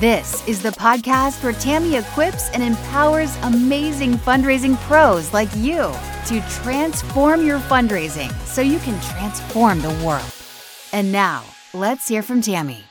This is the podcast where Tammy equips and empowers amazing fundraising pros like you to transform your fundraising so you can transform the world. And now, let's hear from Tammy.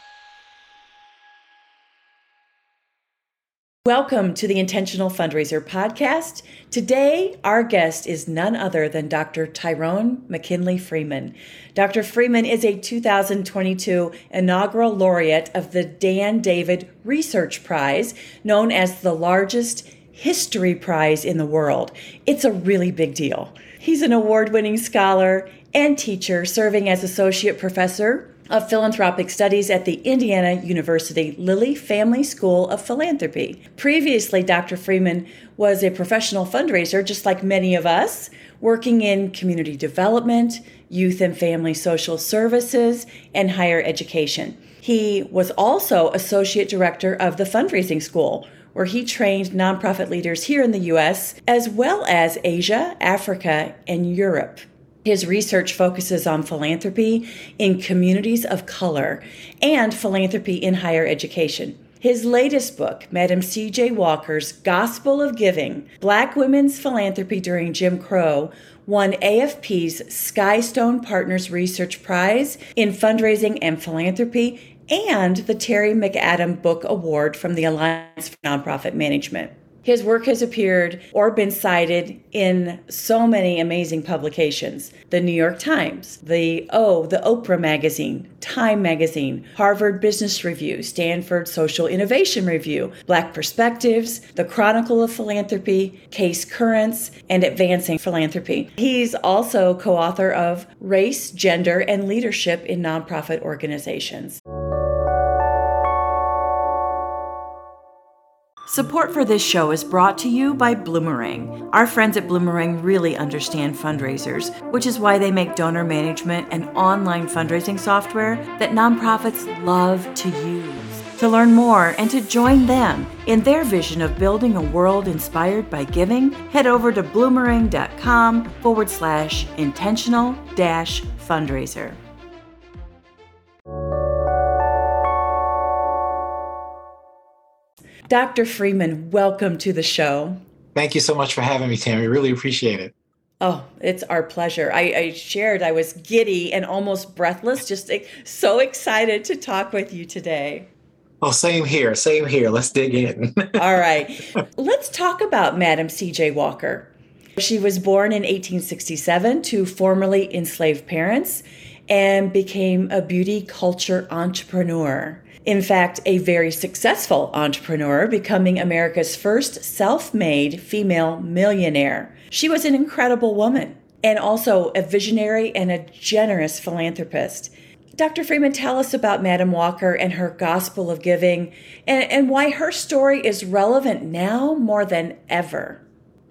Welcome to the Intentional Fundraiser podcast. Today, our guest is none other than Dr. Tyrone McKinley Freeman. Dr. Freeman is a 2022 inaugural laureate of the Dan David Research Prize, known as the largest history prize in the world. It's a really big deal. He's an award winning scholar and teacher serving as associate professor of Philanthropic Studies at the Indiana University Lilly Family School of Philanthropy. Previously, Dr. Freeman was a professional fundraiser, just like many of us, working in community development, youth and family social services, and higher education. He was also associate director of the fundraising school, where he trained nonprofit leaders here in the U.S., as well as Asia, Africa, and Europe. His research focuses on philanthropy in communities of color and philanthropy in higher education. His latest book, Madam C.J. Walker's Gospel of Giving Black Women's Philanthropy During Jim Crow, won AFP's Skystone Partners Research Prize in Fundraising and Philanthropy and the Terry McAdam Book Award from the Alliance for Nonprofit Management. His work has appeared or been cited in so many amazing publications the New York Times, the Oh, the Oprah Magazine, Time Magazine, Harvard Business Review, Stanford Social Innovation Review, Black Perspectives, The Chronicle of Philanthropy, Case Currents, and Advancing Philanthropy. He's also co author of Race, Gender, and Leadership in Nonprofit Organizations. Support for this show is brought to you by Bloomerang. Our friends at Bloomerang really understand fundraisers, which is why they make donor management and online fundraising software that nonprofits love to use. To learn more and to join them in their vision of building a world inspired by giving, head over to bloomerang.com forward slash intentional dash fundraiser. Dr. Freeman, welcome to the show. Thank you so much for having me, Tammy. Really appreciate it. Oh, it's our pleasure. I, I, shared I was giddy and almost breathless, just so excited to talk with you today. Oh, same here. Same here. Let's dig in. All right. Let's talk about Madam C.J. Walker. She was born in 1867 to formerly enslaved parents and became a beauty culture entrepreneur in fact, a very successful entrepreneur, becoming America's first self made female millionaire. She was an incredible woman and also a visionary and a generous philanthropist. Dr. Freeman, tell us about Madam Walker and her gospel of giving and, and why her story is relevant now more than ever.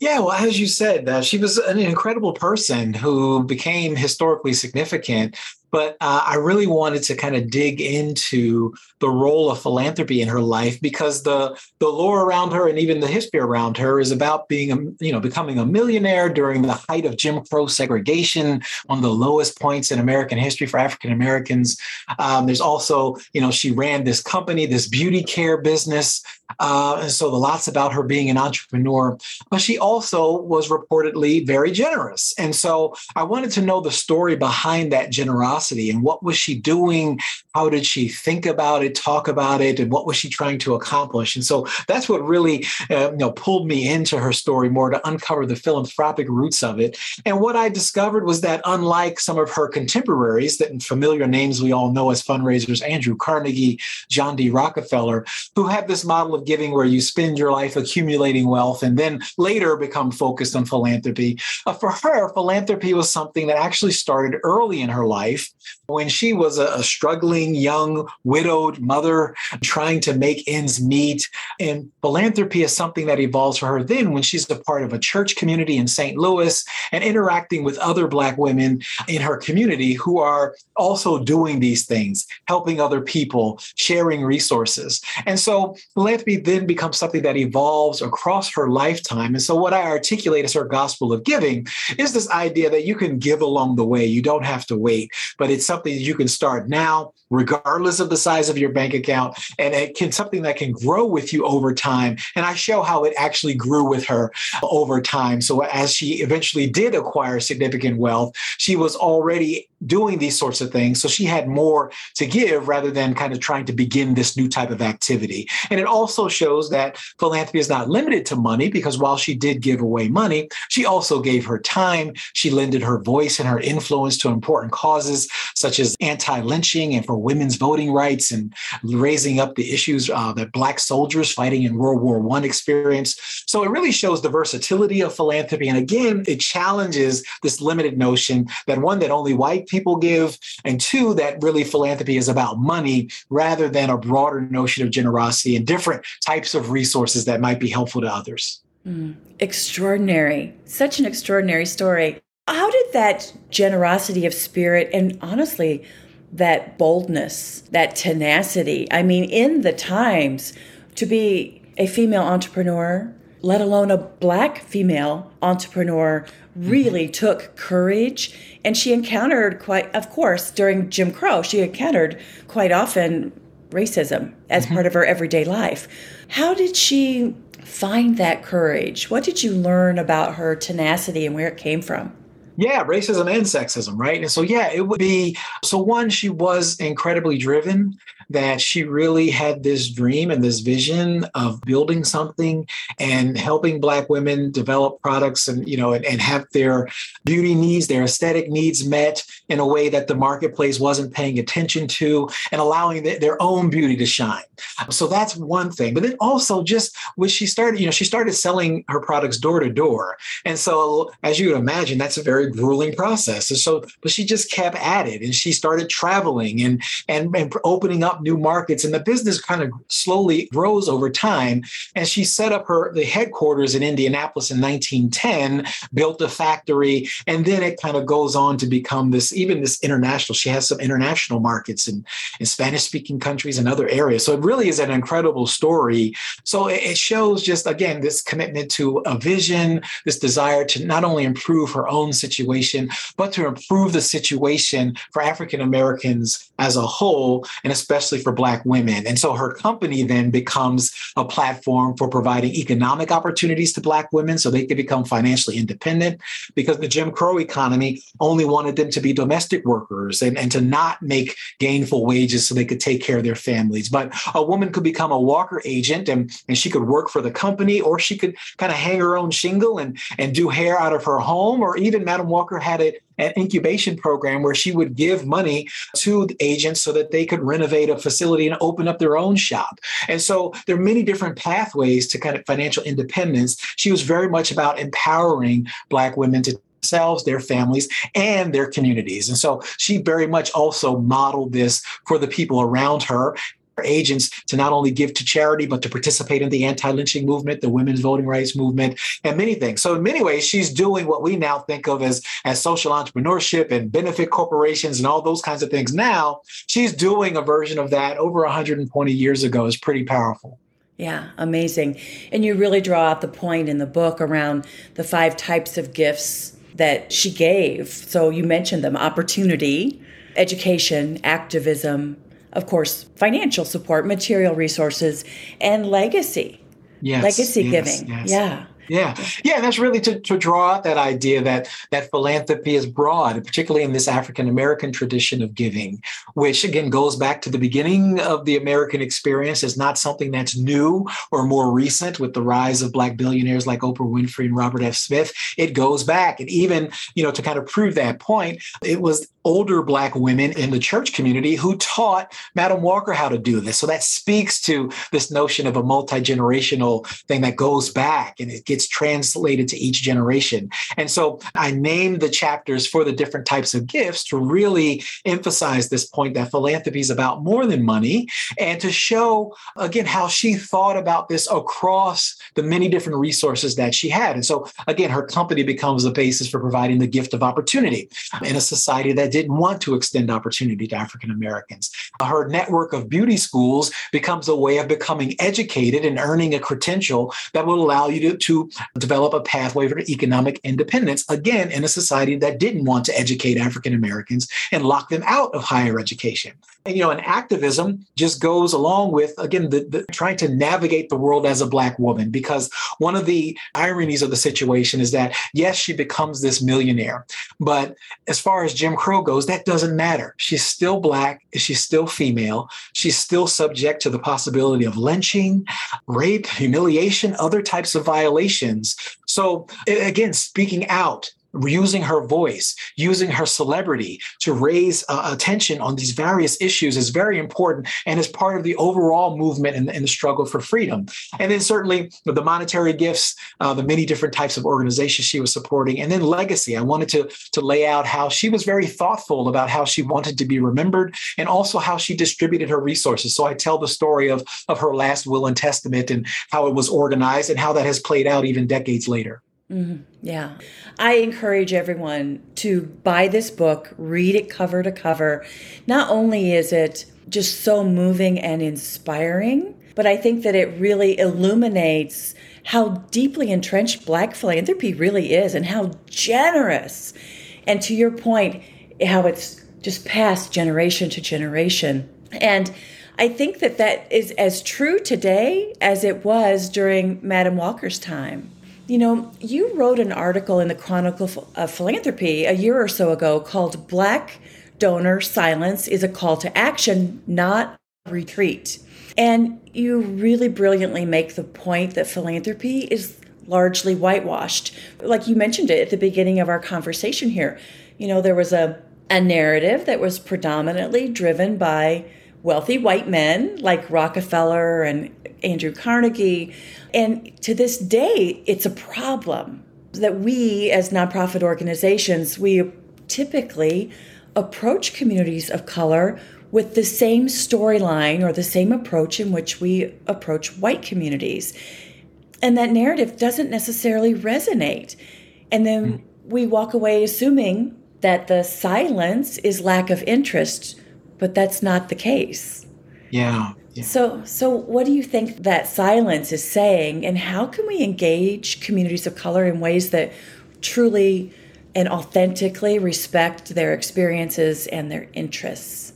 Yeah, well, as you said, uh, she was an incredible person who became historically significant but uh, I really wanted to kind of dig into the role of philanthropy in her life because the the lore around her and even the history around her is about being a you know becoming a millionaire during the height of Jim Crow segregation, one of the lowest points in American history for African Americans. Um, there's also you know she ran this company, this beauty care business. Uh, and so the lots about her being an entrepreneur, but she also was reportedly very generous. And so I wanted to know the story behind that generosity and what was she doing? How did she think about it talk about it and what was she trying to accomplish? And so that's what really uh, you know pulled me into her story more to uncover the philanthropic roots of it. And what i discovered was that unlike some of her contemporaries that familiar names we all know as fundraisers andrew carnegie john d. Rockefeller who had this model of giving where you spend your life accumulating wealth and then later become focused on philanthropy. Uh, for her, philanthropy was something that actually started early in her life when she was a, struggling young widowed mother trying to make ends meet. And philanthropy is something that evolves for her then when she's a part of a church community in St. Louis and interacting with other Black women in her community who are also doing these things, helping other people, sharing resources. And so philanthropy then becomes something that evolves across her lifetime. And so what I articulate as her gospel of giving is this idea that you can give along the way. You don't have to wait, but it's something you can start now, regardless of the size of your bank account. And it can something that can grow with you over time. And I show how it actually grew with her over time. So as she eventually did acquire significant wealth, she was already doing these sorts of things. So she had more to give rather than kind of trying to begin this new type of activity. And it also shows that philanthropy is not limited to money because while she did give away money, she also gave her time. She lended her voice and her influence to important causes such as anti lynching and for women's voting rights and raising up the issues uh, that Black soldiers fighting in World War I experienced. So it really shows the versatility of philanthropy. And again, it challenges this limited notion that one, that only white people give, and two, that really philanthropy is about money rather than a broader notion of generosity and different types of resources that might be helpful to others. Mm, extraordinary. Such an extraordinary story. How did that generosity of spirit and honestly, that boldness, that tenacity, I mean, in the times to be a female entrepreneur, let alone a black female entrepreneur, really mm-hmm. took courage. And she encountered quite, of course, during Jim Crow, she encountered quite often racism as mm-hmm. part of her everyday life. How did she find that courage? What did you learn about her tenacity and where it came from? Yeah, racism and sexism, right? And so, yeah, it would be so one, she was incredibly driven that she really had this dream and this vision of building something and helping black women develop products and you know and, and have their beauty needs their aesthetic needs met in a way that the marketplace wasn't paying attention to and allowing the, their own beauty to shine. So that's one thing. But then also just when she started you know she started selling her products door to door. And so as you would imagine that's a very grueling process. And so but she just kept at it and she started traveling and and, and opening up new markets and the business kind of slowly grows over time. And she set up her the headquarters in indianapolis in 1910 built a factory and then it kind of goes on to become this even this international she has some international markets in, in spanish speaking countries and other areas. So it really is an incredible story. So it shows just again this commitment to a vision this desire to not only improve her own situation but to improve the situation for african americans as a whole and especially especially for Black women. And so her company then becomes a platform for providing economic opportunities to Black women so they can become financially independent because the Jim Crow economy only wanted them to be domestic workers and, and to not make gainful wages so they could take care of their families. But a woman could become a Walker agent and, and she could work for the company or she could kind of hang her own shingle and, and do hair out of her home. Or even Madam Walker had a, an incubation program where she would give money to agents so that they could renovate a facility and open up their own shop. And so there are many different pathways to kind of financial independence. She was very much about empowering Black women to themselves, their families, and their communities. And so she very much also modeled this for the people around her agents to not only give to charity, but to participate in the anti lynching movement, the women's voting rights movement, and many things. So, in many ways, she's doing what we now think of as, as social entrepreneurship and benefit corporations and all those kinds of things. Now, she's doing a version of that over 120 years ago is pretty powerful. Yeah, amazing. And you really draw out the point in the book around the five types of gifts that she gave. So, you mentioned them opportunity, education, activism, of course, financial support, material resources, and legacy. Yes, legacy yes, giving. Yes. Yeah. Yeah, yeah, and that's really to, to draw out that idea that that philanthropy is broad, particularly in this African American tradition of giving, which again goes back to the beginning of the American experience. It's not something that's new or more recent with the rise of black billionaires like Oprah Winfrey and Robert F. Smith. It goes back, and even you know to kind of prove that point, it was older black women in the church community who taught Madam Walker how to do this. So that speaks to this notion of a multi generational thing that goes back and it translated to each generation. And so I named the chapters for the different types of gifts to really emphasize this point that philanthropy is about more than money and to show, again, how she thought about this across the many different resources that she had. And so, again, her company becomes the basis for providing the gift of opportunity in a society that didn't want to extend opportunity to African Americans. Her network of beauty schools becomes a way of becoming educated and earning a credential that will allow you to, to develop a pathway for economic independence, again, in a society that didn't want to educate African Americans and lock them out of higher education. And, you know, and activism just goes along with, again, the, the trying to navigate the world as a Black woman, because one of the ironies of the situation is that, yes, she becomes this millionaire, but as far as Jim Crow goes, that doesn't matter. She's still Black, she's still female, she's still subject to the possibility of lynching, rape, humiliation, other types of violations. So, again, speaking out using her voice, using her celebrity to raise uh, attention on these various issues is very important and is part of the overall movement in the struggle for freedom. And then certainly the monetary gifts, uh, the many different types of organizations she was supporting, and then legacy. I wanted to, to lay out how she was very thoughtful about how she wanted to be remembered and also how she distributed her resources. So I tell the story of, of her last will and testament and how it was organized and how that has played out even decades later. Mm-hmm. Yeah. I encourage everyone to buy this book, read it cover to cover. Not only is it just so moving and inspiring, but I think that it really illuminates how deeply entrenched Black philanthropy really is and how generous. And to your point, how it's just passed generation to generation. And I think that that is as true today as it was during Madam Walker's time. You know, you wrote an article in the Chronicle of Philanthropy a year or so ago called Black Donor Silence is a Call to Action, Not Retreat. And you really brilliantly make the point that philanthropy is largely whitewashed. Like you mentioned it at the beginning of our conversation here. You know, there was a, a narrative that was predominantly driven by wealthy white men like Rockefeller and Andrew Carnegie. And to this day, it's a problem that we, as nonprofit organizations, we typically approach communities of color with the same storyline or the same approach in which we approach white communities. And that narrative doesn't necessarily resonate. And then mm. we walk away assuming that the silence is lack of interest but that's not the case. Yeah. Yeah. So, so what do you think that silence is saying, and how can we engage communities of color in ways that truly and authentically respect their experiences and their interests?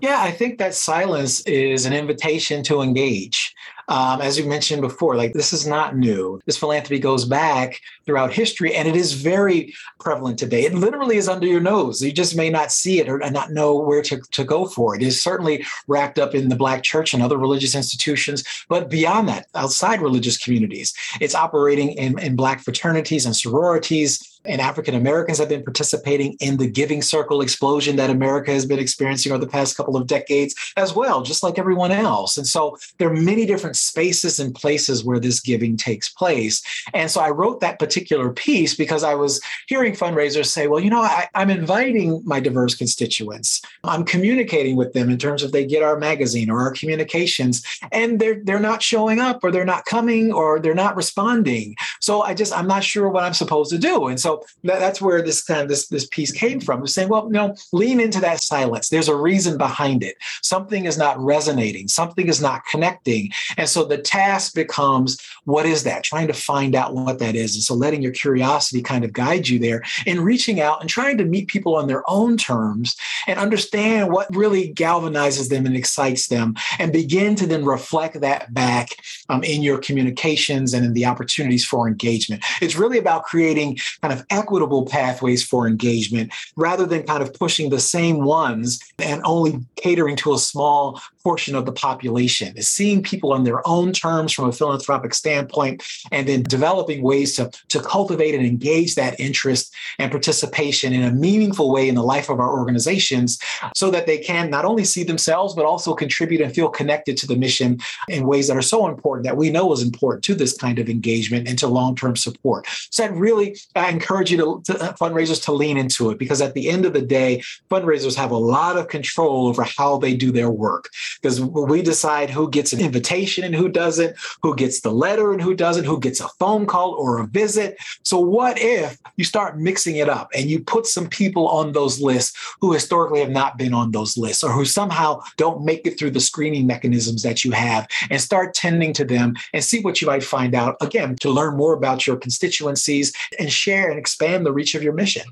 Yeah, I think that silence is an invitation to engage. Um, as you mentioned before, like this is not new. This philanthropy goes back throughout history and it is very prevalent today. It literally is under your nose. You just may not see it or not know where to, to go for it. It is certainly wrapped up in the Black church and other religious institutions, but beyond that, outside religious communities, it's operating in, in Black fraternities and sororities and African Americans have been participating in the giving circle explosion that America has been experiencing over the past couple of decades as well, just like everyone else. And so there are many different spaces and places where this giving takes place. And so I wrote that particular piece because I was hearing fundraisers say, well, you know, I, am inviting my diverse constituents. I'm communicating with them in terms of they get our magazine or our communications, and they're they're not showing up or they're not coming or they're not responding. So I just I'm not sure what I'm supposed to do. And so so that, that's where this kind of this this piece came from. saying, well, you know, lean into that silence. There's a reason behind it. Something is not resonating. Something is not connecting. And so the task becomes, what is that? Trying to find out what that is. And so letting your curiosity kind of guide you there and reaching out and trying to meet people on their own terms and understand what really galvanizes them and excites them and begin to then reflect that back um, in your communications and in the opportunities for engagement. It's really about creating kind of equitable pathways for engagement rather than kind of pushing the same ones and only catering to a small portion of the population. Is seeing people on their own terms from a philanthropic standpoint and then developing ways to, to cultivate and engage that interest and participation in a meaningful way in the life of our organizations so that they can not only see themselves but also contribute and feel connected to the mission in ways that are so important that we know is important to this kind of engagement and to long-term support. So I'd really I encourage you to, to fundraisers to lean into it because at the end of the day, fundraisers have a lot of control over how they do their work because we decide who gets an invitation and who doesn't, who gets the letter and who doesn't, who gets a phone call or a visit. So what if you start mixing it up and you put some people on those lists who historically have not been on those lists or who somehow don't make it through the screening mechanisms that you have and start tending to them and see what you might find out again to learn more about your constituencies and share and expand the reach of your mission.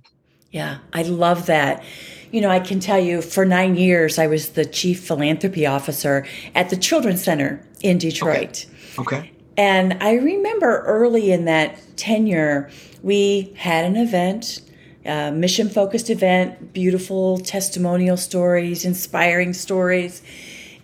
Yeah, I love that. You know, I can tell you for nine years, I was the chief philanthropy officer at the Children's Center in Detroit. Okay. okay. And I remember early in that tenure, we had an event, a mission focused event, beautiful testimonial stories, inspiring stories.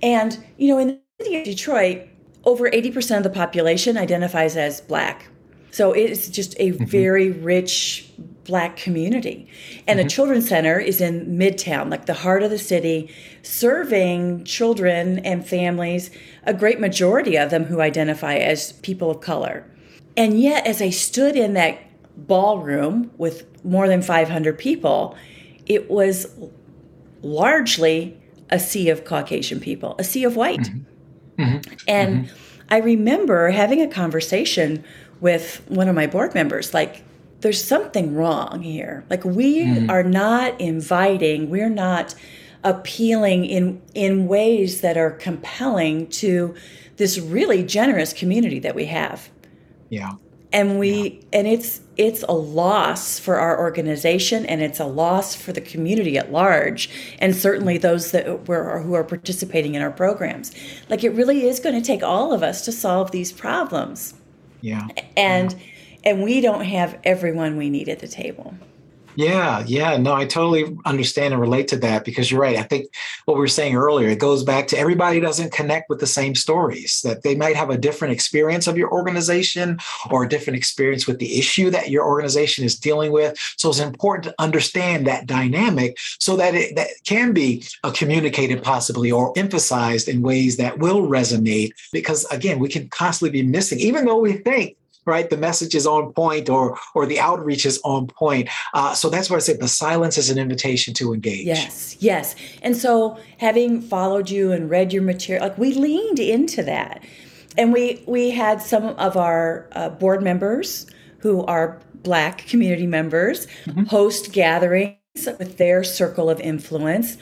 And, you know, in the city of Detroit, over 80% of the population identifies as Black. So it's just a mm-hmm. very rich black community. And mm-hmm. the children's center is in Midtown, like the heart of the city, serving children and families, a great majority of them who identify as people of color. And yet, as I stood in that ballroom with more than 500 people, it was largely a sea of Caucasian people, a sea of white. Mm-hmm. Mm-hmm. And mm-hmm. I remember having a conversation with one of my board members like there's something wrong here. Like we mm. are not inviting we're not appealing in in ways that are compelling to this really generous community that we have. Yeah. And we yeah. and it's it's a loss for our organization and it's a loss for the community at large and certainly those that were who are participating in our programs. Like it really is going to take all of us to solve these problems yeah. And yeah. and we don't have everyone we need at the table. Yeah, yeah, no, I totally understand and relate to that because you're right. I think what we were saying earlier, it goes back to everybody doesn't connect with the same stories, that they might have a different experience of your organization or a different experience with the issue that your organization is dealing with. So it's important to understand that dynamic so that it that can be communicated possibly or emphasized in ways that will resonate. Because again, we can constantly be missing, even though we think right? The message is on point or or the outreach is on point. Uh, so that's why I say the silence is an invitation to engage. Yes, yes. And so having followed you and read your material, like we leaned into that, and we we had some of our uh, board members who are Black community members mm-hmm. host gatherings with their circle of influence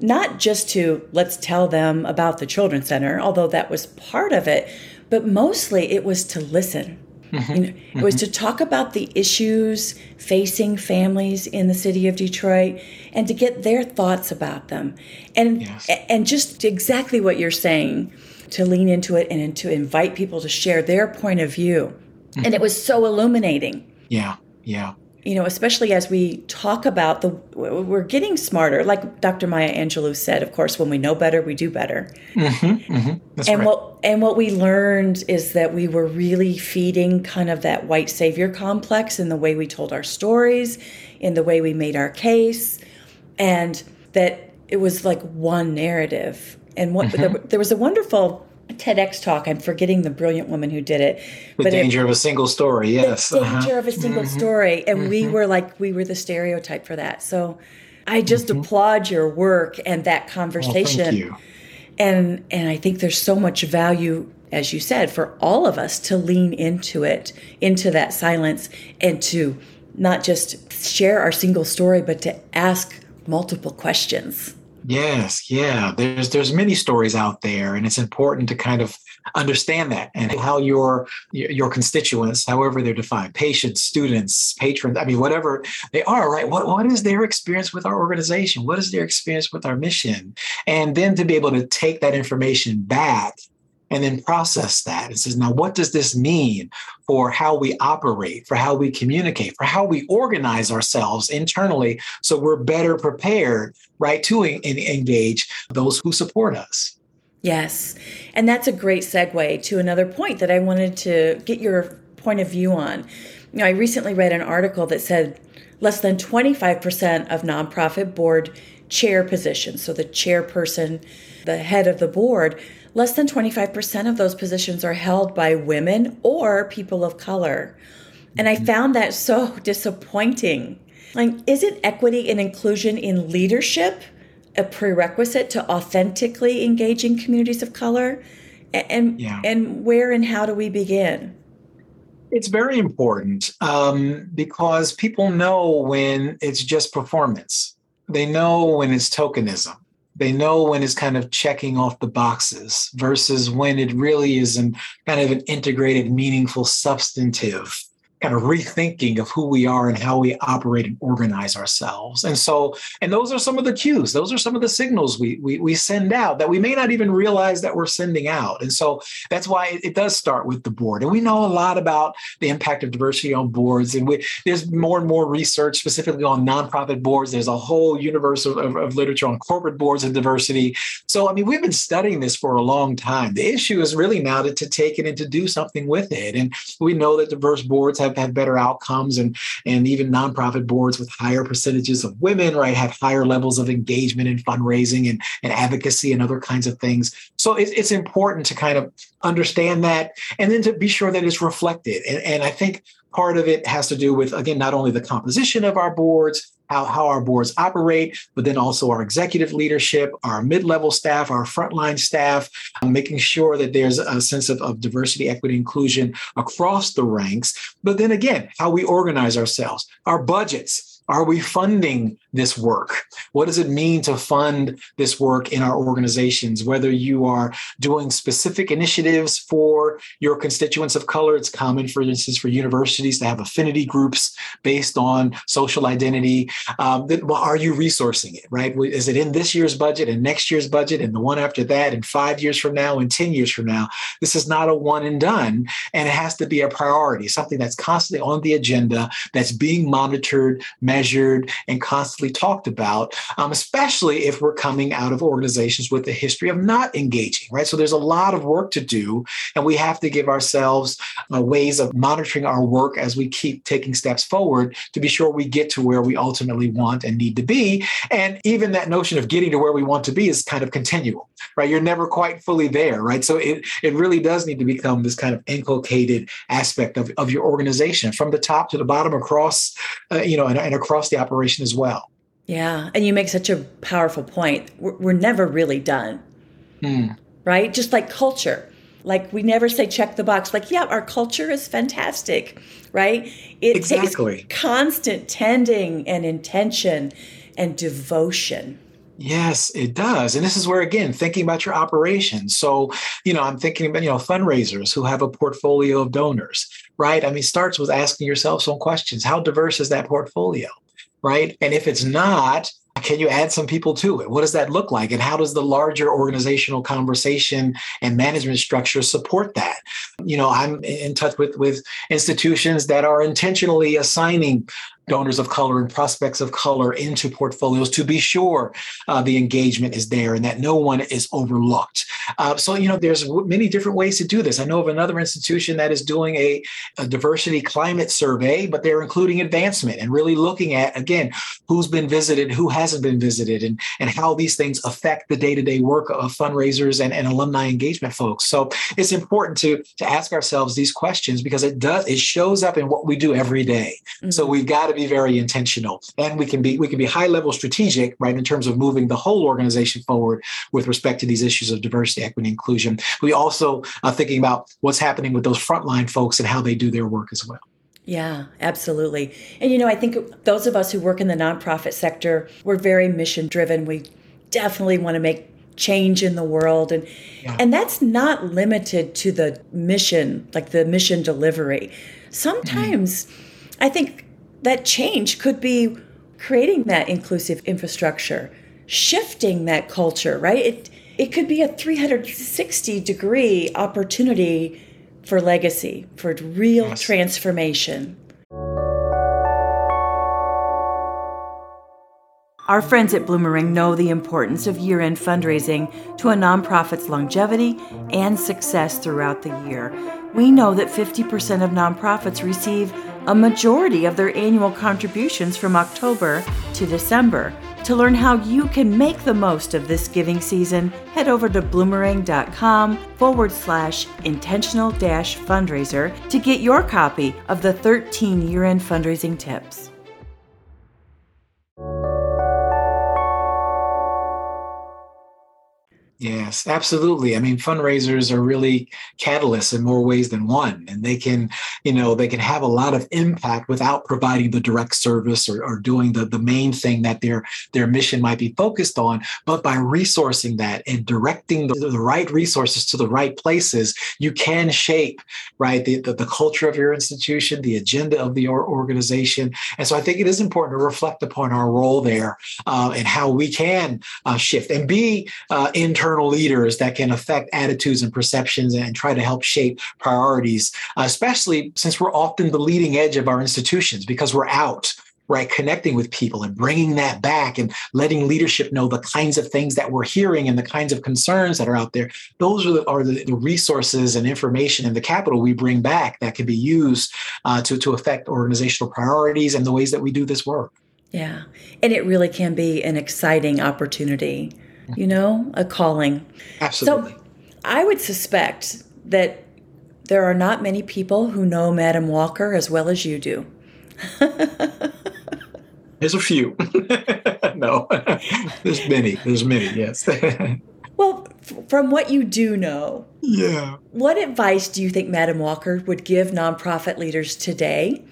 not just to let's tell them about the children's center although that was part of it but mostly it was to listen Mm-hmm. You know, mm-hmm. It was to talk about the issues facing families in the city of Detroit and to get their thoughts about them. And yes. and just exactly what you're saying, to lean into it and to invite people to share their point of view. Mm-hmm. And it was so illuminating. Yeah. Yeah you know, especially as we talk about the, we're getting smarter. Like Dr. Maya Angelou said, of course, when we know better, we do better. Mm-hmm, mm-hmm. and right. what and what we learned is that we were really feeding kind of that white savior complex in the way we told our stories, in the way we made our case, and that it was like one narrative. And what mm-hmm. there, there was a wonderful TEDx talk. I'm forgetting the brilliant woman who did it. The but danger it, of a single story. Yes. The danger uh-huh. of a single mm-hmm. story. And mm-hmm. we were like, we were the stereotype for that. So I just mm-hmm. applaud your work and that conversation. thank you. And and I think there's so much value, as you said, for all of us to lean into it, into that silence, and to not just share our single story, but to ask multiple questions. Yes, yeah. There's there's many stories out there, and it's important to kind of understand that and how your your constituents, however they're defined, patients, students, patrons, I mean, whatever they are, right? What what is their experience with our organization? What is their experience with our mission? And then to be able to take that information back and then process that and says, now what does this mean for how we operate, for how we communicate, for how we organize ourselves internally so we're better prepared, right, to engage those who support us. Yes. And that's a great segue to another point that I wanted to get your point of view on. You know, I recently read an article that said less than 25% of nonprofit board chair positions, so the chairperson, the head of the board, less than 25% of those positions are held by women or people of color. And I mm-hmm. found that so disappointing. Like, isn't equity and inclusion in leadership a prerequisite to authentically engaging communities of color? And, yeah. and where and how do we begin? It's very important um, because people know when it's just performance. They know when it's tokenism they know when it's kind of checking off the boxes versus when it really is an kind of an integrated, meaningful, substantive kind of rethinking of who we are and how we operate and organize ourselves. And so, and those are some of the cues. Those are some of the signals we we, we send out that we may not even realize that we're sending out. And so that's why it, it does start with the board. And we know a lot about the impact of diversity on boards. And we, there's more and more research specifically on nonprofit boards. There's a whole universe of, of, of literature on corporate boards and diversity. So I mean, we've been studying this for a long time. The issue is really now to, to take it and to do something with it. And we know that diverse boards have had better outcomes and and even nonprofit boards with higher percentages of women right have higher levels of engagement in fundraising and, and advocacy and other kinds of things. So it, it's important to kind of understand that and then to be sure that it's reflected. And, and i think part of it has to do with again not only the composition of our boards how, how our boards operate, but then also our executive leadership, our mid-level staff, our frontline staff, um, making sure that there's a sense of, of diversity, equity, inclusion across the ranks. But then again, how we organize ourselves, our budgets, are we funding this work? What does it mean to fund this work in our organizations? Whether you are doing specific initiatives for your constituents of color, it's common, for instance, for universities to have affinity groups based on social identity. Um, that, well, are you resourcing it, right? Is it in this year's budget and next year's budget and the one after that and five years from now and 10 years from now? This is not a one and done, and it has to be a priority, something that's constantly on the agenda, that's being monitored, measured, and constantly talked about, um, especially if we're coming out of organizations with a history of not engaging, right? So there's a lot of work to do, and we have to give ourselves uh, ways of monitoring our work as we keep taking steps forward to be sure we get to where we ultimately want and need to be. And even that notion of getting to where we want to be is kind of continual, right? You're never quite fully there, right? So it, it really does need to become this kind of inculcated aspect of, of your organization from the top to the bottom across, uh, you know, and, and across the operation as well. Yeah. And you make such a powerful point. We're, we're never really done, mm. right? Just like culture. Like we never say check the box. Like, yeah, our culture is fantastic, right? It exactly. takes constant tending and intention and devotion. Yes, it does. And this is where, again, thinking about your operations. So, you know, I'm thinking about, you know, fundraisers who have a portfolio of donors, right? I mean, starts with asking yourself some questions. How diverse is that portfolio? Right? And if it's not, can you add some people to it? What does that look like? And how does the larger organizational conversation and management structure support that? You know, I'm in touch with, with institutions that are intentionally assigning donors of color and prospects of color into portfolios to be sure uh, the engagement is there and that no one is overlooked. Uh, so, you know, there's many different ways to do this. I know of another institution that is doing a, a diversity climate survey, but they're including advancement and really looking at, again, who's been visited, who hasn't been visited, and, and how these things affect the day to day work of fundraisers and, and alumni engagement folks. So it's important to, to ask ourselves these questions because it does, it shows up in what we do every day. Mm-hmm. So we've got to be very intentional and we can be we can be high level strategic right in terms of moving the whole organization forward with respect to these issues of diversity equity inclusion we also are thinking about what's happening with those frontline folks and how they do their work as well Yeah, absolutely. And you know, I think those of us who work in the nonprofit sector, we're very mission driven. We definitely want to make change in the world and yeah. and that's not limited to the mission, like the mission delivery. Sometimes mm-hmm. I think that change could be creating that inclusive infrastructure, shifting that culture, right? It it could be a 360 degree opportunity for legacy, for real yes. transformation. Our friends at Bloomerang know the importance of year end fundraising to a nonprofit's longevity and success throughout the year. We know that 50% of nonprofits receive a majority of their annual contributions from October to December. To learn how you can make the most of this giving season, head over to bloomerang.com forward slash intentional dash fundraiser to get your copy of the 13 year end fundraising tips. Yes, absolutely. I mean, fundraisers are really catalysts in more ways than one, and they can, you know, they can have a lot of impact without providing the direct service or, or doing the, the main thing that their their mission might be focused on. But by resourcing that and directing the, the right resources to the right places, you can shape right the, the, the culture of your institution, the agenda of the organization. And so, I think it is important to reflect upon our role there uh, and how we can uh, shift and be uh, internal leaders that can affect attitudes and perceptions and try to help shape priorities, especially since we're often the leading edge of our institutions because we're out right connecting with people and bringing that back and letting leadership know the kinds of things that we're hearing and the kinds of concerns that are out there. Those are the, are the resources and information and the capital we bring back that can be used uh, to, to affect organizational priorities and the ways that we do this work. Yeah. And it really can be an exciting opportunity you know, a calling. Absolutely. So I would suspect that there are not many people who know Madam Walker as well as you do. There's a few. no, there's many. There's many, yes. well, f- from what you do know, yeah. What advice do you think Madam Walker would give nonprofit leaders today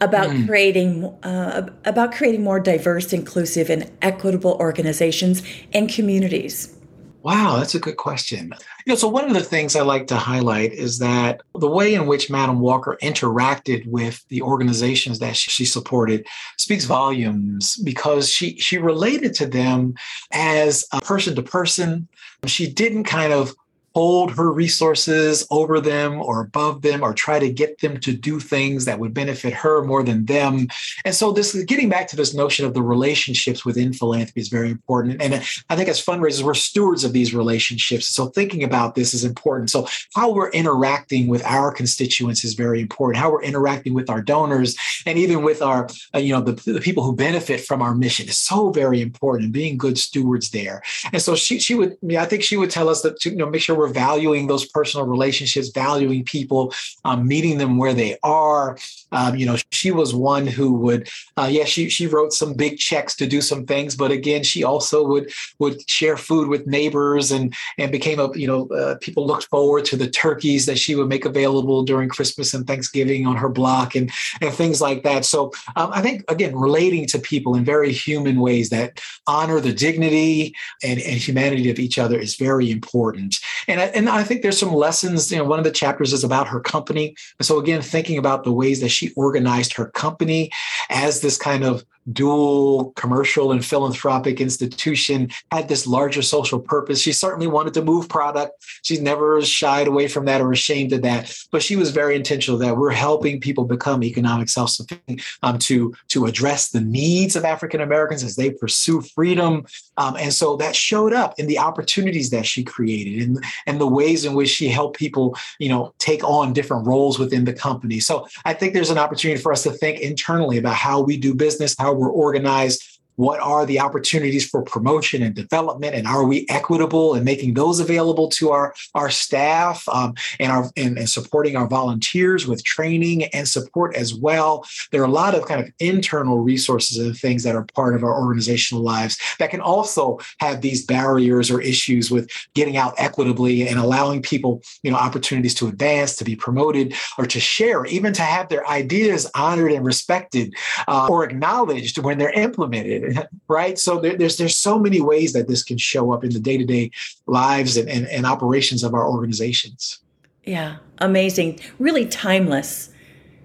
about mm. creating uh, about creating more diverse, inclusive, and equitable organizations and communities? Wow, that's a good question. You know, so one of the things I like to highlight is that the way in which Madam Walker interacted with the organizations that she supported speaks volumes because she she related to them as a person to person. She didn't kind of hold her resources over them or above them or try to get them to do things that would benefit her more than them. And so this getting back to this notion of the relationships within philanthropy is very important. And I think as fundraisers, we're stewards of these relationships. So thinking about this is important. So how we're interacting with our constituents is very important. How we're interacting with our donors and even with our, uh, you know, the, the people who benefit from our mission is so very important. Being good stewards there. And so she she would, I think she would tell us that to you know make sure we're valuing those personal relationships, valuing people, um, meeting them where they are. Um, you know, she was one who would, uh, yeah, she she wrote some big checks to do some things, but again, she also would would share food with neighbors and and became a you know uh, people looked forward to the turkeys that she would make available during Christmas and Thanksgiving on her block and and things like that. So um, I think again, relating to people in very human ways that honor the dignity and, and humanity of each other is very important. And I, and I think there's some lessons. You know, one of the chapters is about her company. And so again, thinking about the ways that she organized her company as this kind of dual commercial and philanthropic institution had this larger social purpose. She certainly wanted to move product. She's never shied away from that or ashamed of that. But she was very intentional that we're helping people become economic self-sufficient um, to, to address the needs of African Americans as they pursue freedom. Um, and so that showed up in the opportunities that she created and, and the ways in which she helped people, you know, take on different roles within the company. So I think there's an opportunity for us to think internally about how we do business, how we're organized, what are the opportunities for promotion and development, and are we equitable in making those available to our our staff um, and our and, and supporting our volunteers with training and support as well. There are a lot of kind of internal resources and things that are part of our organizational lives that can also have these barriers or issues with getting out equitably and allowing people, you know, opportunities to advance, to be promoted, or to share, even to have their ideas honored and respected uh, or acknowledged when they're implemented. Right. So there, there's there's so many ways that this can show up in the day to day lives and, and, and operations of our organizations. Yeah, amazing. Really timeless.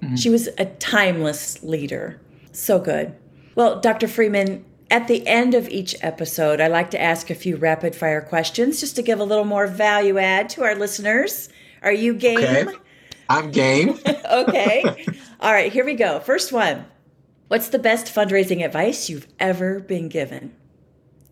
Mm-hmm. She was a timeless leader. So good. Well, Dr. Freeman, at the end of each episode, I like to ask a few rapid fire questions just to give a little more value add to our listeners. Are you game? Okay. I'm game. okay. All right, here we go. First one. What's the best fundraising advice you've ever been given?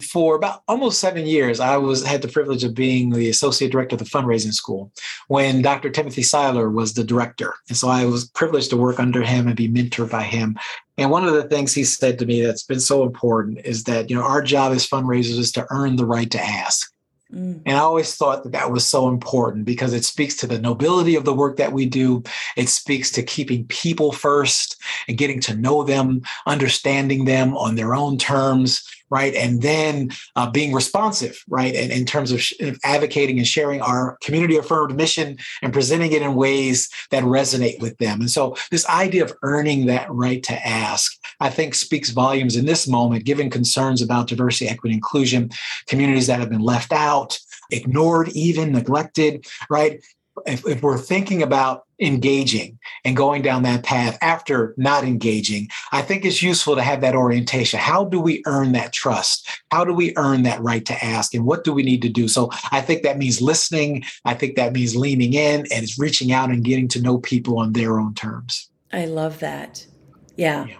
for about almost seven years, I was had the privilege of being the associate director of the fundraising school when Dr. Timothy Seiler was the director. And so I was privileged to work under him and be mentored by him. And one of the things he said to me that's been so important is that, you know, our job as fundraisers is to earn the right to ask. Mm. And I always thought that that was so important because it speaks to the nobility of the work that we do. It speaks to keeping people first and getting to know them, understanding them on their own terms, right? And then uh, being responsive, right? And in terms of, sh- advocating and sharing our community affirmed mission and presenting it in ways that resonate with them. And so this idea of earning that right to ask, I think speaks volumes in this moment, given concerns about diversity, equity, inclusion, communities that have been left out, ignored, even neglected, right? If, if, we're thinking about engaging and going down that path after not engaging, I think it's useful to have that orientation. How do we earn that trust? How do we earn that right to ask? And what do we need to do? So I think that means listening. I think that means leaning in and it's reaching out and getting to know people on their own terms. I love that. yeah. yeah.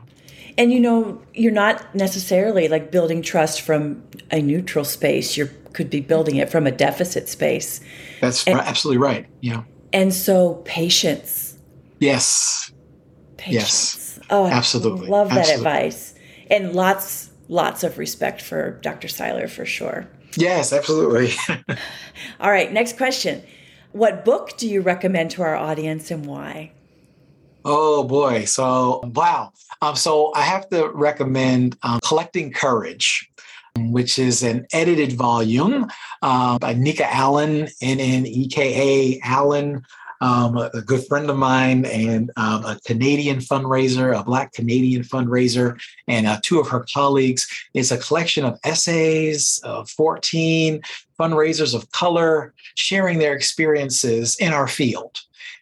And you know, you're not necessarily like building trust from a neutral space. You could be building it from a deficit space. That's and, absolutely right. Yeah. And so patience. Yes. Patience. Yes. Oh, absolutely. Love that absolutely. advice. And lots, lots of respect for Dr. Seiler for sure. Yes, absolutely. All right, next question. What book do you recommend to our audience and why? Oh boy. So, wow. Um, so I have to recommend um, Collecting Courage which is an edited volume uh, by Nneka Allen, N-N-E-K-A Allen, um, a good friend of mine and um, a Canadian fundraiser, a Black Canadian fundraiser, and uh, two of her colleagues. It's a collection of essays, uh, 14 fundraisers of color sharing their experiences in our field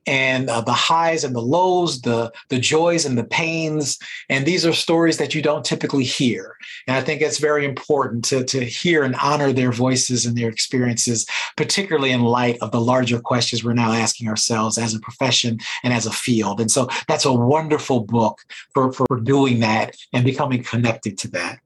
and uh, the highs and the lows, the the joys and the pains. And these are stories that you don't typically hear. And I think it's very important to, to hear and honor their voices and their experiences, particularly in light of the larger questions we're now asking ourselves as a profession and as a field. And so that's a wonderful book for, for doing that and becoming connected to that.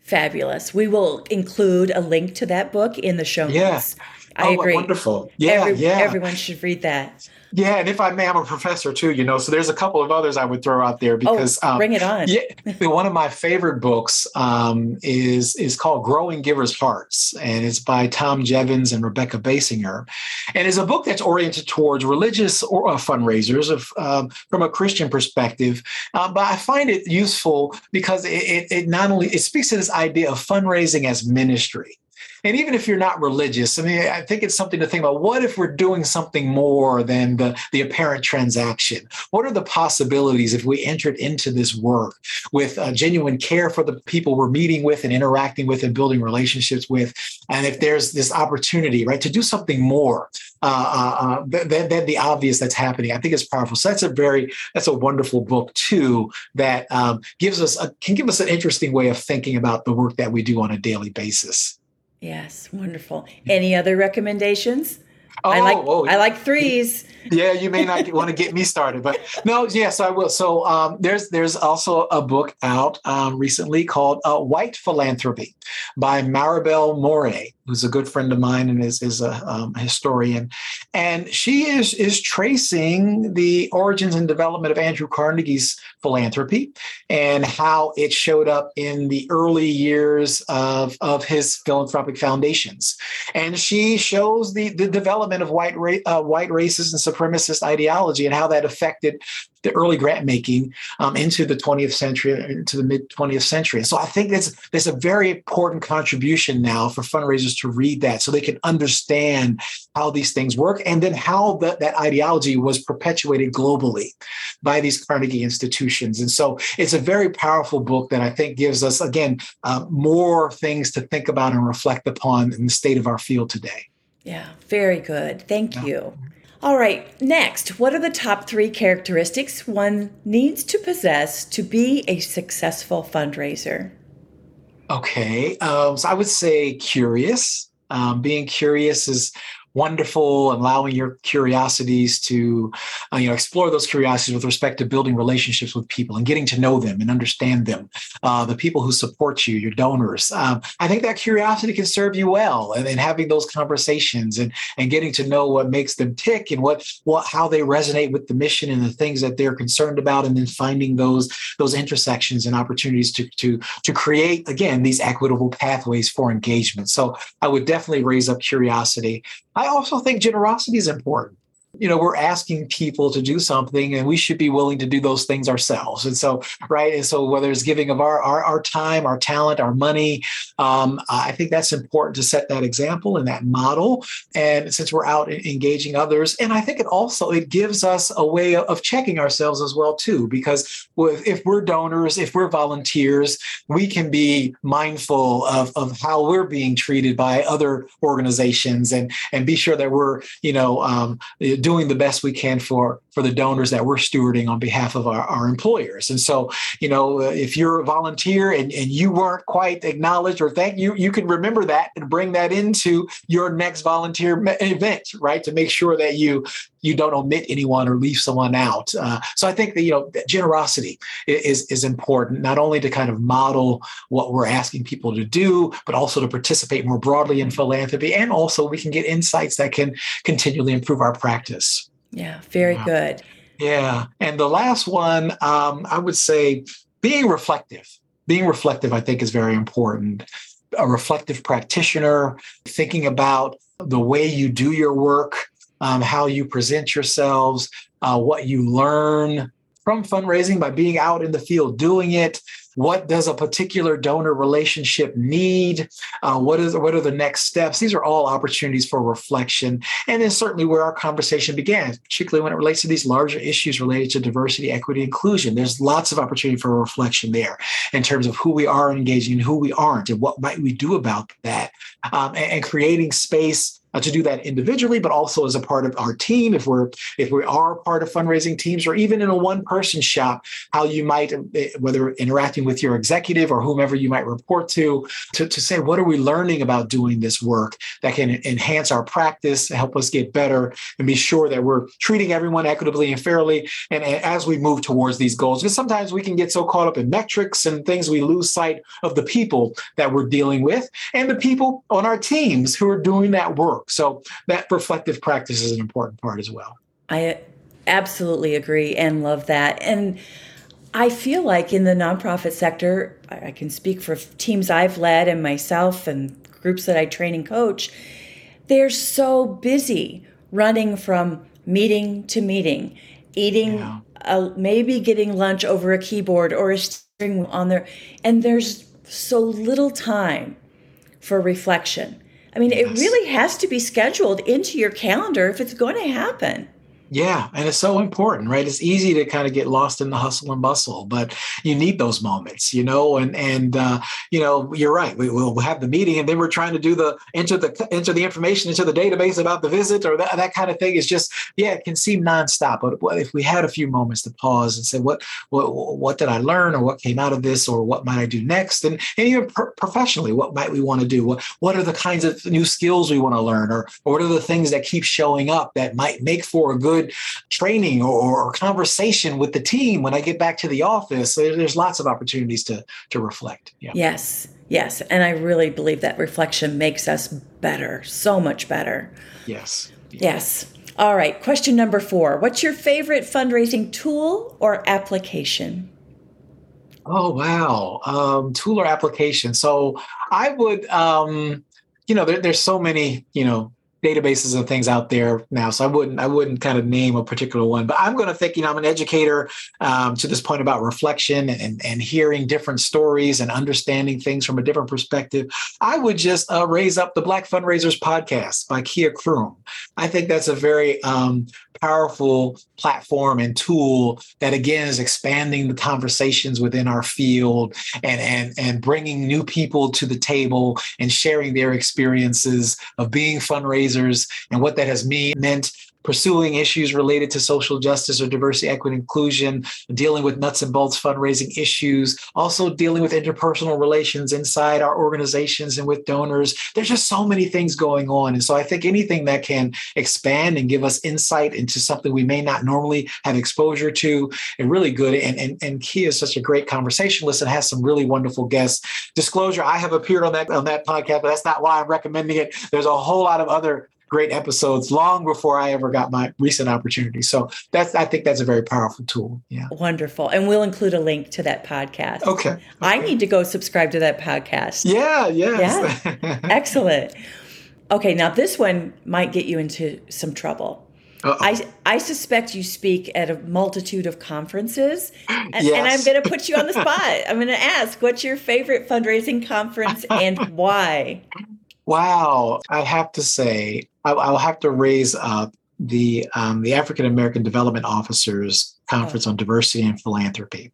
Fabulous. We will include a link to that book in the show notes. Yeah. I oh, agree. Wonderful. Yeah, Every, yeah. Everyone should read that. Yeah, and if I may, I'm a professor too, you know. So there's a couple of others I would throw out there oh, because oh, bring it on. yeah, one of my favorite books um, is is called Growing Givers' Hearts, and it's by Tom Jeavons and Rebekah Basinger, and it's a book that's oriented towards religious or uh, fundraisers of, um, from a Christian perspective. Um, but I find it useful because it, it, it not only it speaks to this idea of fundraising as ministry and even if you're not religious, I mean, I think it's something to think about. What if we're doing something more than the, the apparent transaction? What are the possibilities if we entered into this work with genuine care for the people we're meeting with and interacting with and building relationships with? And if there's this opportunity, right, to do something more uh, uh, uh than, than, the obvious that's happening, I think it's powerful. So that's a very, that's a wonderful book too that um, gives us, a, can give us an interesting way of thinking about the work that we do on a daily basis. Yes, wonderful. Any other recommendations? Oh, I like oh, I like threes. Yeah, you may not want to get me started, but no, yes, I will. So um, there's there's also a book out um, recently called uh, White Philanthropy by Maribel Morey, who's a good friend of mine and is is a um, historian, and she is is tracing the origins and development of Andrew Carnegie's philanthropy and how it showed up in the early years of of his philanthropic foundations, and she shows the the development of white ra- uh, white races and supremacist ideology and how that affected the early grant making um, into the 20th century, into the mid 20th century. And so I think that's there's a very important contribution now for fundraisers to read that so they can understand how these things work and then how that, that ideology was perpetuated globally by these Carnegie institutions. And so it's a very powerful book that I think gives us, again, uh, more things to think about and reflect upon in the state of our field today. Yeah, very good. Thank yeah. you. All right, next, what are the top three characteristics one needs to possess to be a successful fundraiser? Okay, um, so I would say curious. Um, being curious is wonderful allowing your curiosities to uh, you know explore those curiosities with respect to building relationships with people and getting to know them and understand them uh, the people who support you your donors. Um, i think that curiosity can serve you well and, and having those conversations and and getting to know what makes them tick and what what how they resonate with the mission and the things that they're concerned about and then finding those those intersections and opportunities to to to create again these equitable pathways for engagement. So i would definitely raise up curiosity I also think generosity is important you know we're asking people to do something and we should be willing to do those things ourselves. And so right and so whether it's giving of our our, our time our talent our money um, i think that's important to set that example and that model. And since we're out engaging others and i think it also it gives us a way of checking ourselves as well too because if we're donors if we're volunteers we can be mindful of, of how we're being treated by other organizations and and be sure that we're you know um, doing the best we can for for the donors that we're stewarding on behalf of our, our employers. And so, you know, uh, if you're a volunteer and, and you weren't quite acknowledged or thank you, you can remember that and bring that into your next volunteer event, right? To make sure that you you don't omit anyone or leave someone out. Uh, so I think that you know generosity is is important, not only to kind of model what we're asking people to do, but also to participate more broadly in philanthropy, and also we can get insights that can continually improve our practice. Yeah, very good. Yeah, and the last one, um, I would say, being reflective. Being reflective, I think, is very important. A reflective practitioner, thinking about the way you do your work, um, how you present yourselves, uh, what you learn from fundraising by being out in the field doing it. What does a particular donor relationship need? Uh, what is what are the next steps? These are all opportunities for reflection, and then certainly where our conversation began, particularly when it relates to these larger issues related to diversity, equity, inclusion. There's lots of opportunity for reflection there in terms of who we are engaging and who we aren't, and what might we do about that, um, and, and creating space uh, to do that individually, but also as a part of our team. If we're if we are part of fundraising teams, or even in a one person shop, how you might eh, whether interacting with your executive or whomever you might report to, to to say what are we learning about doing this work that can enhance our practice, help us get better, and be sure that we're treating everyone equitably and fairly. And, and as we move towards these goals, because sometimes we can get so caught up in metrics and things, we lose sight of the people that we're dealing with and the people on our teams who are doing that work work. So that reflective practice is an important part as well. I absolutely agree and love that. And I feel like in the nonprofit sector, I can speak for teams I've led and myself and groups that I train and coach, they're so busy running from meeting to meeting, eating, yeah. a, maybe getting lunch over a keyboard or a steering on there. And there's so little time for reflection. I mean, yes. it really has to be scheduled into your calendar if it's going to happen. Yeah, and it's so important, right? It's easy to kind of get lost in the hustle and bustle, but you need those moments, you know. And and uh, you know, you're right. We will have the meeting, and then we're trying to do the enter the enter the information into the database about the visit or that, that kind of thing. Is just yeah, it can seem nonstop. But if we had a few moments to pause and say, what what what did I learn, or what came out of this, or what might I do next, and, and even pro- professionally, what might we want to do? What what are the kinds of new skills we want to learn, or, or what are the things that keep showing up that might make for a good good training or, or, conversation with the team when I get back to the office. So there's lots of opportunities to to reflect. Yeah. Yes, yes, and I really believe that reflection makes us better, so much better. Yes. Yes. All right. Question number four. What's your favorite fundraising tool or application? Oh wow, um, tool or application. So I would, um, you know, there, there's so many, you know, databases and things out there now. So I wouldn't I wouldn't kind of name a particular one, but I'm going to think you know I'm an educator um, to this point about reflection and and hearing different stories and understanding things from a different perspective. I would just uh, raise up the Black Fundraisers podcast by Kia Croom. I think that's a very um, powerful platform and tool that again is expanding the conversations within our field and and and bringing new people to the table and sharing their experiences of being fundraisers and what that has mean, meant pursuing issues related to social justice or diversity, equity, inclusion, dealing with nuts and bolts fundraising issues, also dealing with interpersonal relations inside our organizations and with donors. There's just so many things going on. And so I think anything that can expand and give us insight into something we may not normally have exposure to and really good. And, and, and Kia is such a great conversationalist and has some really wonderful guests. Disclosure, I have appeared on that on that podcast, but that's not why I'm recommending it. There's a whole lot of other great episodes long before I ever got my recent opportunity. So that's I think that's a very powerful tool. Yeah. Wonderful. And we'll include a link to that podcast. Okay. okay. I need to go subscribe to that podcast. Yeah, yes. Yeah. Excellent. Okay, now this one might get you into some trouble. I, I suspect you speak at a multitude of conferences, and, yes. and I'm going to put you on the spot. I'm going to ask, what's your favorite fundraising conference and why? Wow, I have to say, I'll have to raise up the um, the African American Development Officers Conference on Diversity and Philanthropy,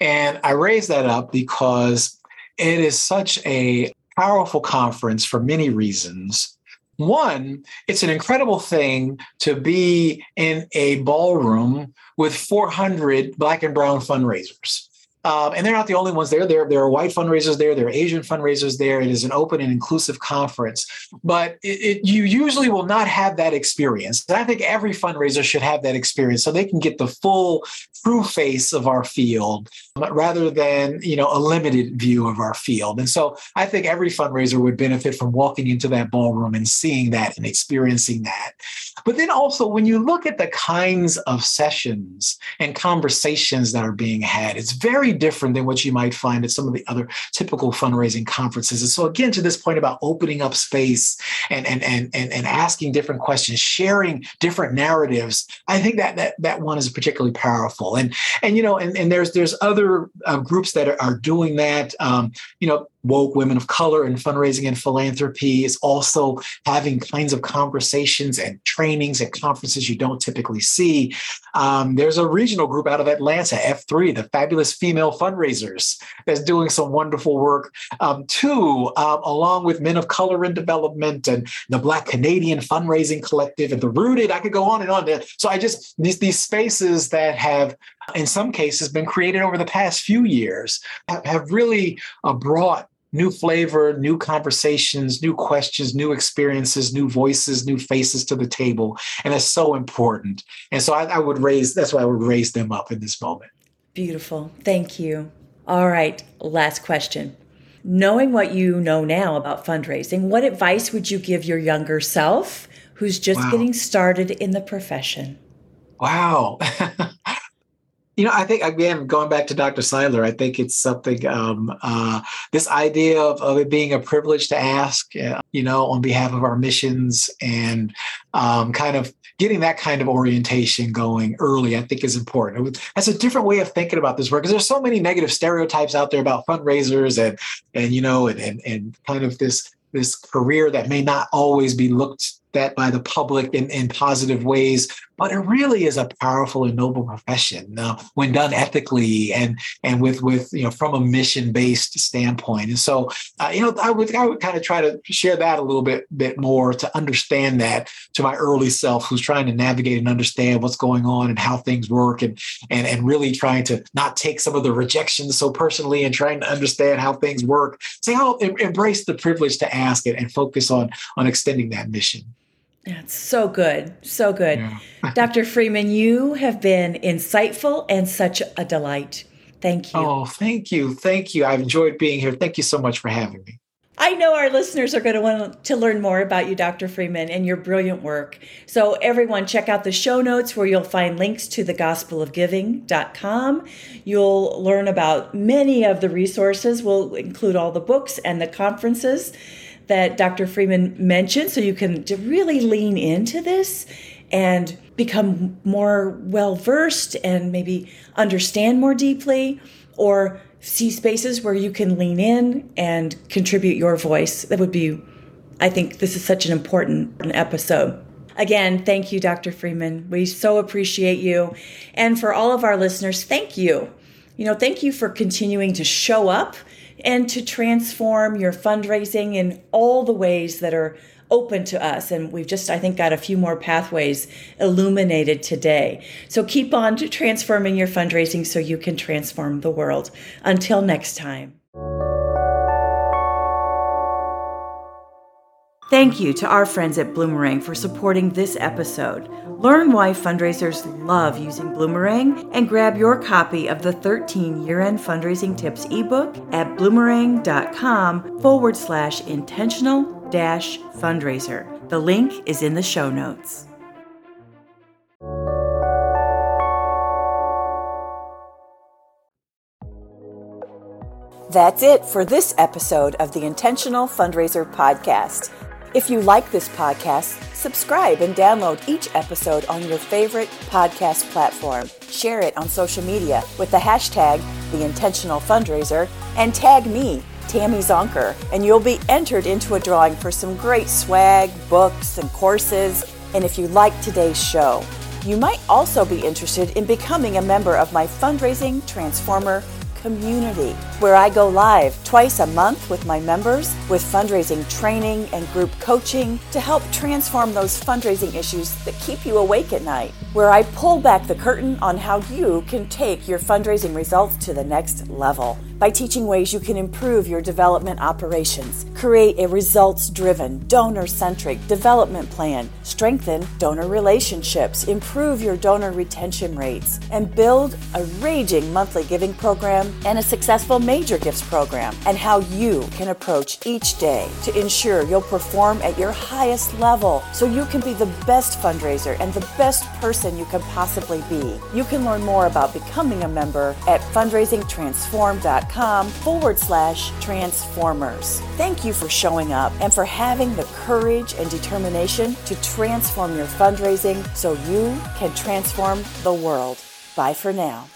and I raise that up because it is such a powerful conference for many reasons. One, it's an incredible thing to be in a ballroom with 400 Black and Brown fundraisers. Um, and they're not the only ones there. There, there are white fundraisers there. There are Asian fundraisers there. It is an open and inclusive conference. But it, it, you usually will not have that experience. And I think every fundraiser should have that experience so they can get the full, true face of our field rather than you know a limited view of our field. And so I think every fundraiser would benefit from walking into that ballroom and seeing that and experiencing that. But then also when you look at the kinds of sessions and conversations that are being had, it's very different than what you might find at some of the other typical fundraising conferences. And so again, to this point about opening up space and and and and, and asking different questions, sharing different narratives, I think that that that one is particularly powerful. And and you know, and, and there's there's other uh, groups that are, are doing that. Um, you know, woke women of color and fundraising and philanthropy is also having kinds of conversations and trainings and conferences you don't typically see. Um, there's a regional group out of Atlanta, F3, the Fabulous Female Fundraisers, that's doing some wonderful work um, too, um, along with Men of Color in Development and the Black Canadian Fundraising Collective and the Rooted. I could go on and on. So I just these these spaces that have in some cases been created over the past few years have, have really uh, brought new flavor, new conversations, new questions, new experiences, new voices, new faces to the table. And that's so important. And so I, I would raise, that's why I would raise them up in this moment. Beautiful. Thank you. All right. Last question. Knowing what you know now about fundraising, what advice would you give your younger self who's just wow. getting started in the profession? Wow. You know, I think again, going back to Dr. Seiler, I think it's something. Um, uh, this idea of, of it being a privilege to ask, uh, you know, on behalf of our missions, and um, kind of getting that kind of orientation going early, I think is important. That's a different way of thinking about this work because there's so many negative stereotypes out there about fundraisers and and you know and and, and kind of this this career that may not always be looked that by the public in, in positive ways but it really is a powerful and noble profession. Uh, when done ethically and and with with you know from a mission based standpoint. And so uh, you know i would i would kind of try to share that a little bit bit more to understand that to my early self who's trying to navigate and understand what's going on and how things work and and and really trying to not take some of the rejections so personally and trying to understand how things work. Say how embrace the privilege to ask it and focus on on extending that mission that's so good. So good. Yeah. Dr. Freeman, you have been insightful and such a delight. Thank you. Oh, thank you. Thank you. I've enjoyed being here. Thank you so much for having me. I know our listeners are going to want to learn more about you, Dr. Freeman, and your brilliant work. So, everyone, check out the show notes where you'll find links to thegospelofgiving.com. You'll learn about many of the resources. We'll include all the books and the conferences that Dr. Freeman mentioned. So you can really lean into this and become more well versed and maybe understand more deeply or see spaces where you can lean in and contribute your voice. That would be, I think, this is such an important episode. Again, thank you, Dr. Freeman. We so appreciate you. And for all of our listeners, thank you. You know, thank you for continuing to show up and to transform your fundraising in all the ways that are open to us. And we've just, I think, got a few more pathways illuminated today. So keep on transforming your fundraising so you can transform the world. Until next time. Thank you to our friends at Bloomerang for supporting this episode. Learn why fundraisers love using Bloomerang and grab your copy of the 13 year end fundraising tips ebook at bloomerang.com forward slash intentional dash fundraiser. The link is in the show notes. That's it for this episode of the Intentional Fundraiser Podcast. If you like this podcast, subscribe and download each episode on your favorite podcast platform. Share it on social media with the hashtag The Intentional Fundraiser and tag me, Tammy Zonker, and you'll be entered into a drawing for some great swag, books, and courses. And if you like today's show, you might also be interested in becoming a member of my Fundraising Transformer community, where I go live twice a month with my members with fundraising training and group coaching to help transform those fundraising issues that keep you awake at night, where I pull back the curtain on how you can take your fundraising results to the next level by teaching ways you can improve your development operations, create a results driven, donor centric development plan, strengthen donor relationships, improve your donor retention rates, and build a raging monthly giving program and a successful major gifts program, and how you can approach each day to ensure you'll perform at your highest level so you can be the best fundraiser and the best person you can possibly be. You can learn more about becoming a member at fundraisingtransform.com forward slash transformers. Thank you for showing up and for having the courage and determination to transform your fundraising so you can transform the world. Bye for now.